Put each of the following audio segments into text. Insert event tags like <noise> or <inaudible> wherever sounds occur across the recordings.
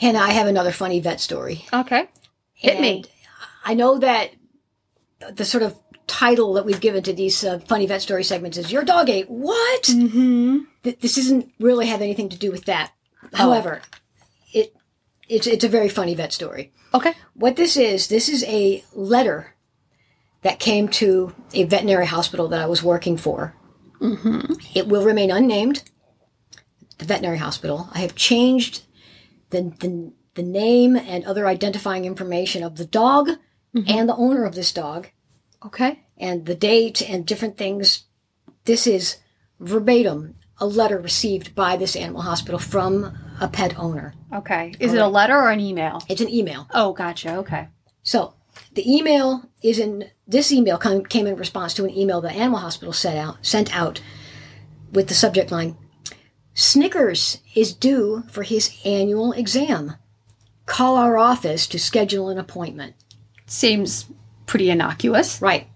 Hannah, I have another funny vet story. Okay. Hit me. I know that the sort of title that we've given to these uh, funny vet story segments is "Your dog ate what?" Mm-hmm. Th- This doesn't really have anything to do with that. However, it it's it's a very funny vet story. Okay. What this is, this is a letter that came to a veterinary hospital that I was working for. Mm-hmm. It will remain unnamed. The veterinary hospital. I have changed the the, the name and other identifying information of the dog mm-hmm. and the owner of this dog Okay. and the date and different things. This is verbatim a letter received by this animal hospital from a pet owner. Okay. Is it a letter or an email? It's an email. Oh, gotcha. Okay. So the email is in this email come, came in response to an email the animal hospital sent out sent out with the subject line Snickers is due for his annual exam. Call our office to schedule an appointment. Seems pretty innocuous. Right.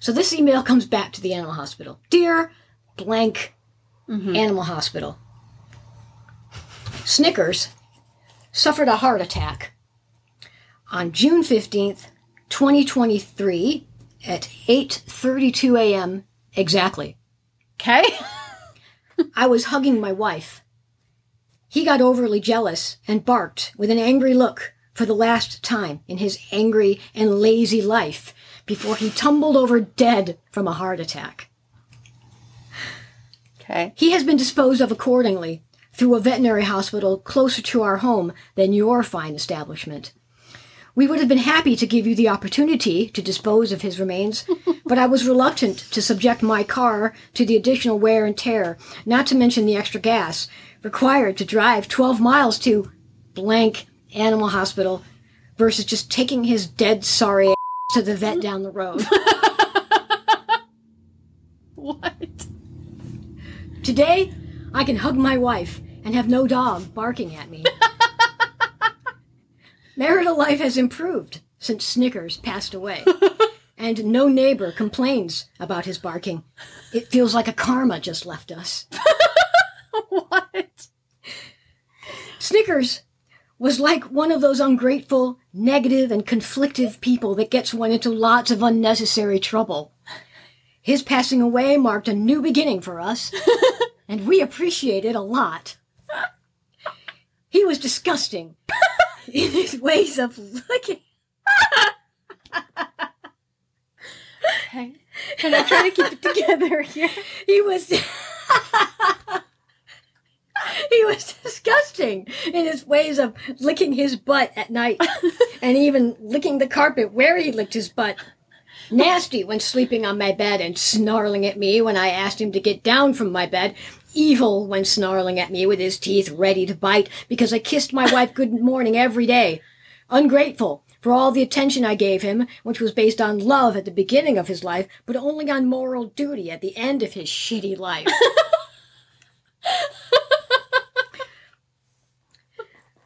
So this email comes back to the animal hospital. Dear blank mm-hmm. animal hospital. Snickers suffered a heart attack on June 15th, 2023 at 8:32 a.m. exactly. Okay. <laughs> I was hugging my wife. He got overly jealous and barked with an angry look for the last time in his angry and lazy life before he tumbled over dead from a heart attack. Okay. He has been disposed of accordingly through a veterinary hospital closer to our home than your fine establishment. We would have been happy to give you the opportunity to dispose of his remains, <laughs> but I was reluctant to subject my car to the additional wear and tear, not to mention the extra gas required to drive 12 miles to blank animal hospital versus just taking his dead sorry ass to the vet down the road. <laughs> What? Today, I can hug my wife and have no dog barking at me. <laughs> Marital life has improved since Snickers passed away, <laughs> and no neighbor complains about his barking. It feels like a karma just left us. <laughs> What? Snickers was like one of those ungrateful, negative, and conflictive people that gets one into lots of unnecessary trouble. His passing away marked a new beginning for us, <laughs> and we appreciate it a lot. He was disgusting in his <laughs> ways of looking. Okay. And I'm trying to keep it <laughs> together here. He was. <laughs> he was disgusting in his ways of licking his butt at night and even licking the carpet where he licked his butt. Nasty when sleeping on my bed and snarling at me when I asked him to get down from my bed. Evil when snarling at me with his teeth ready to bite because I kissed my wife good morning every day. Ungrateful for all the attention I gave him, which was based on love at the beginning of his life, but only on moral duty at the end of his shitty life. <laughs>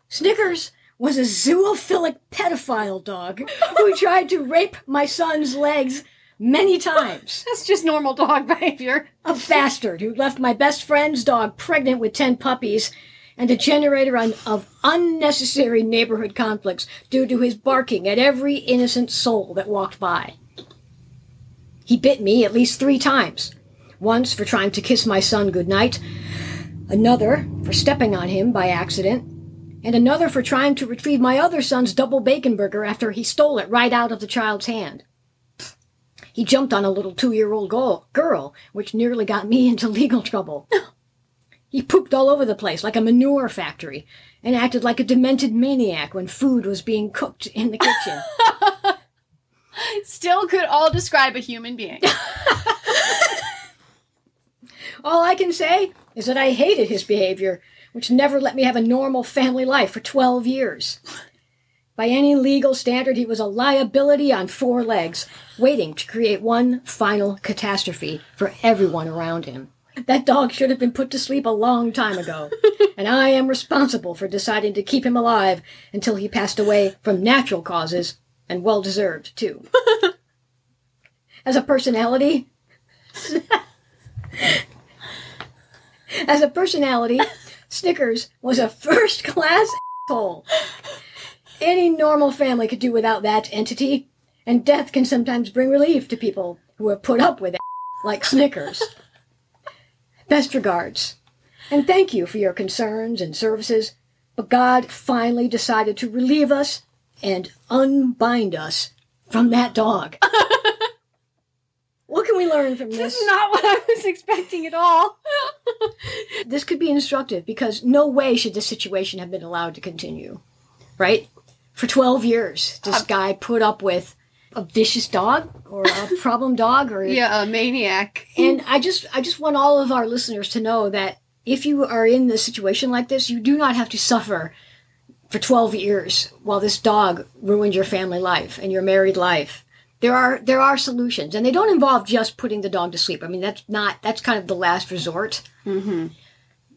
Snickers was a zoophilic pedophile dog who tried to rape my son's legs many times. <laughs> That's just normal dog <laughs> behavior. A bastard who left my best friend's dog pregnant with 10 puppies and a generator on, of unnecessary neighborhood conflicts due to his barking at every innocent soul that walked by. He bit me at least three times. Once for trying to kiss my son goodnight, another for stepping on him by accident, and another for trying to retrieve my other son's double bacon burger after he stole it right out of the child's hand. He jumped on a little two year old girl, which nearly got me into <laughs> legal trouble. He pooped all over the place like a manure factory and acted like a demented maniac when food was being cooked in the kitchen. <laughs> Still could all describe a human being. <laughs> all I can say is that I hated his behavior, which never let me have a normal family life for 12 years. By any legal standard, he was a liability on four legs, waiting to create one final catastrophe for everyone around him. That dog should have been put to sleep a long time ago, <laughs> and I am responsible for deciding to keep him alive until he passed away from natural causes, and well deserved, too. <laughs> As a personality, <laughs> as a personality, Snickers was a first class hole. Any normal family could do without that entity, and death can sometimes bring relief to people who have put up with it, like Snickers. <laughs> Best regards, and thank you for your concerns and services. But God finally decided to relieve us and unbind us from that dog. <laughs> what can we learn from This this? is not what I was expecting at all. <laughs> this could be instructive because no way should this situation have been allowed to continue. Right? For 12 years, this guy put up with a vicious dog or a <laughs> problem dog or yeah, a maniac. and I just I just want all of our listeners to know that if you are in a situation like this, you do not have to suffer for 12 years while this dog ruined your family life and your married life. There are there are solutions, and they don't involve just putting the dog to sleep. I mean, that's not that's kind of the last resort. Mm-hmm.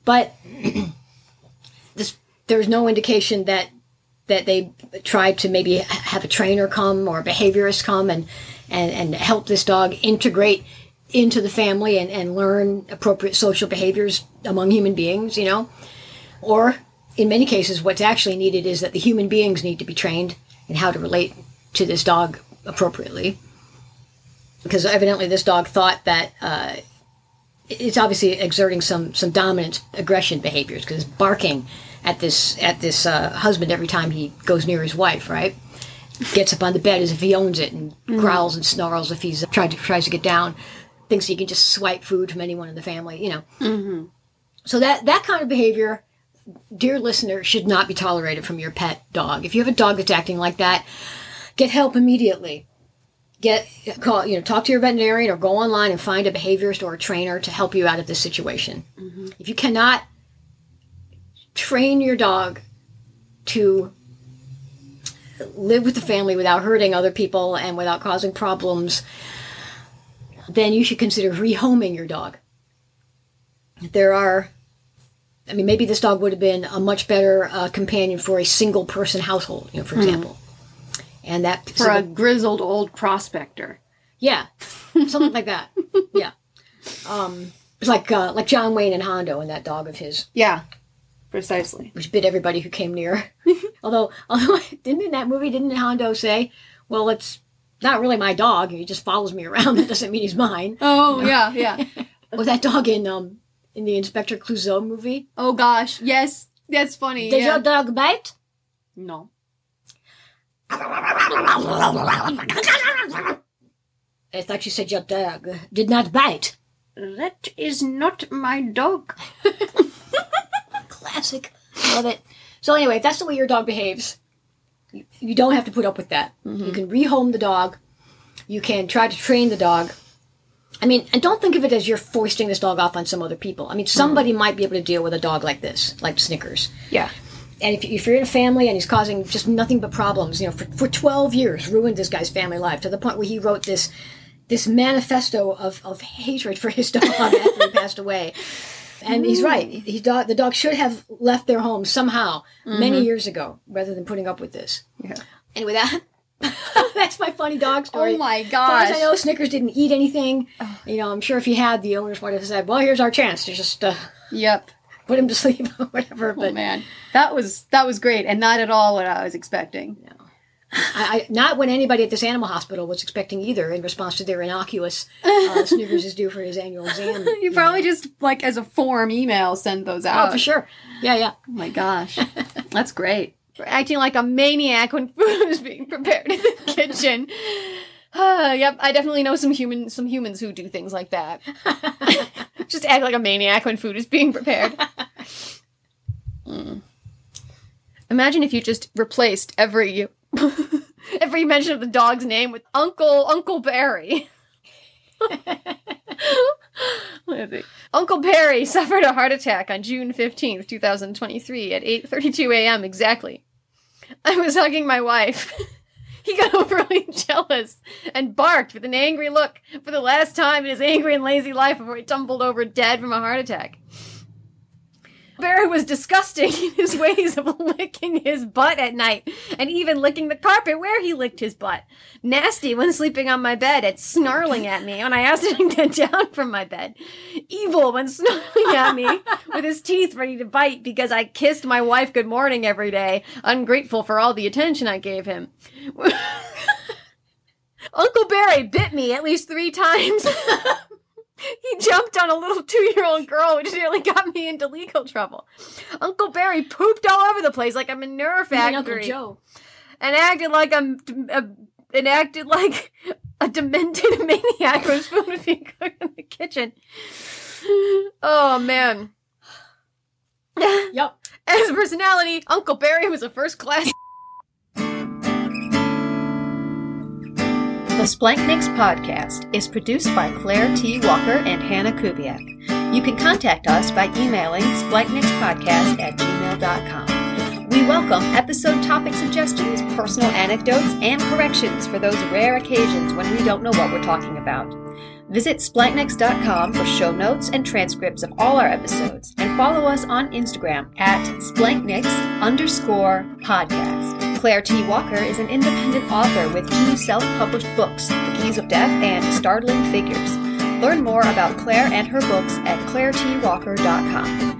But <clears throat> this there's no indication that that they tried to maybe have a trainer come or a behaviorist come and and, and help this dog integrate into the family and, and learn appropriate social behaviors among human beings, you know? Or in many cases, what's actually needed is that the human beings need to be trained in how to relate to this dog appropriately. Because evidently, this dog thought that uh, it's obviously exerting some some dominant aggression behaviors because it's barking at this at this uh, husband every time he goes near his wife, right? Gets up on the bed as if he owns it and growls and snarls if he's tried to tries to get down. Thinks he can just swipe food from anyone in the family, you know. Mm-hmm. So that that kind of behavior, dear listener, should not be tolerated from your pet dog. If you have a dog that's acting like that, get help immediately. Get call you know talk to your veterinarian or go online and find a behaviorist or a trainer to help you out of this situation. If you cannot train your dog to live with the family without hurting other people and without causing problems, then you should consider rehoming your dog. There are, I mean, maybe this dog would have been a much better uh, companion for a single person household, you know, for example. And that For a grizzled old prospector. yeah, something like that. <laughs> Yeah, um, it's like uh, like John Wayne and Hondo and that dog of his, Yeah, precisely. which bit everybody who came near. <laughs> although, although <laughs> didn't in that movie didn't Hondo say, "Well, it's not really my dog. He just follows me around. That doesn't mean he's mine." Oh, yeah, yeah. Was that dog in um in the Inspector Clouseau movie? Oh, gosh. Yes, that's funny. Did yeah. your dog bite? No. I thought you said your dog did not bite. That is not my dog. <laughs> Classic. Love it. So anyway, if that's the way your dog behaves, you, you don't have to put up with that. Mm-hmm. You can rehome the dog. You can try to train the dog. I mean, and don't think of it as you're foisting this dog off on some other people. I mean, mm. somebody might be able to deal with a dog like this, like Snickers. Yeah. And if, if you're in a family and he's causing just nothing but problems, you know, for, for 12 years, ruined this guy's family life to the point where he wrote this this manifesto of, of hatred for his <laughs> dog after he passed away. And he's right. He, he dog, the dog should have left their home somehow many years ago rather than putting up with this. Yeah. Anyway, that <laughs> that's my funny dog story. Oh my As far as gosh. I know, Snickers didn't eat anything. You know, I'm sure if he had, the owners would have said, "Well, here's our chance to just uh, Yep. Put him to sleep <laughs> or whatever." Oh But man, that was that was great, and not at all what I was expecting. I, I, not when anybody at this animal hospital was expecting either, in response to their innocuous uh, <laughs> Snickers is due for his annual exam. <laughs> You probably just like as a form email send those Oh, out. for sure. Yeah, yeah. Oh my gosh, that's great. For acting like a maniac when food is being prepared in the kitchen. Uh, <sighs> yep, I definitely know some human some humans who do things like that. Just act like a maniac when food is being prepared. Mm. Imagine if you just replaced every <laughs> every mention of the dog's name with Uncle Uncle Barry. <laughs> Uncle Barry suffered a heart attack on June 15th, 2023 at 8:32 a.m. exactly. I was hugging my wife. <laughs> he got overly jealous and barked with an angry look for the last time in his angry and lazy life before he tumbled over dead from a heart attack. Barry was disgusting <laughs> in his ways of licking his butt at night and even licking the carpet where he licked his butt. Nasty when sleeping on my bed and snarling at me when I asked him to get down from my bed. Evil when snarling at me with his teeth ready to bite because I kissed my wife good morning every day, ungrateful for all the attention I gave him. <laughs> Uncle Barry bit me at least three times. <laughs> <laughs> he jumped on a little two year old girl, which nearly got me into legal trouble. Uncle Barry pooped all over the place like a manure You mean Uncle factory Joe. and acted like a, a and acted like a demented <laughs> maniac when food was being <laughs> cooked in the kitchen. Oh man. Yep. As a personality, Uncle Barry was a first class. The Splanchnics podcast is produced by Clare T. Walker and Hannah Kubiak. You can contact us by emailing splanchnicspodcast at gmail.com. We welcome episode topic suggestions, personal anecdotes, and corrections for those rare occasions when we don't know what we're talking about. Visit splanchnics.com for show notes and transcripts of all our episodes, and follow us on Instagram at splanchnics underscore podcast. Clare T. Walker is an independent author with two self-published books, The Keys of Death and Startling Figures. Learn more about Clare and her books at claretwalker.com.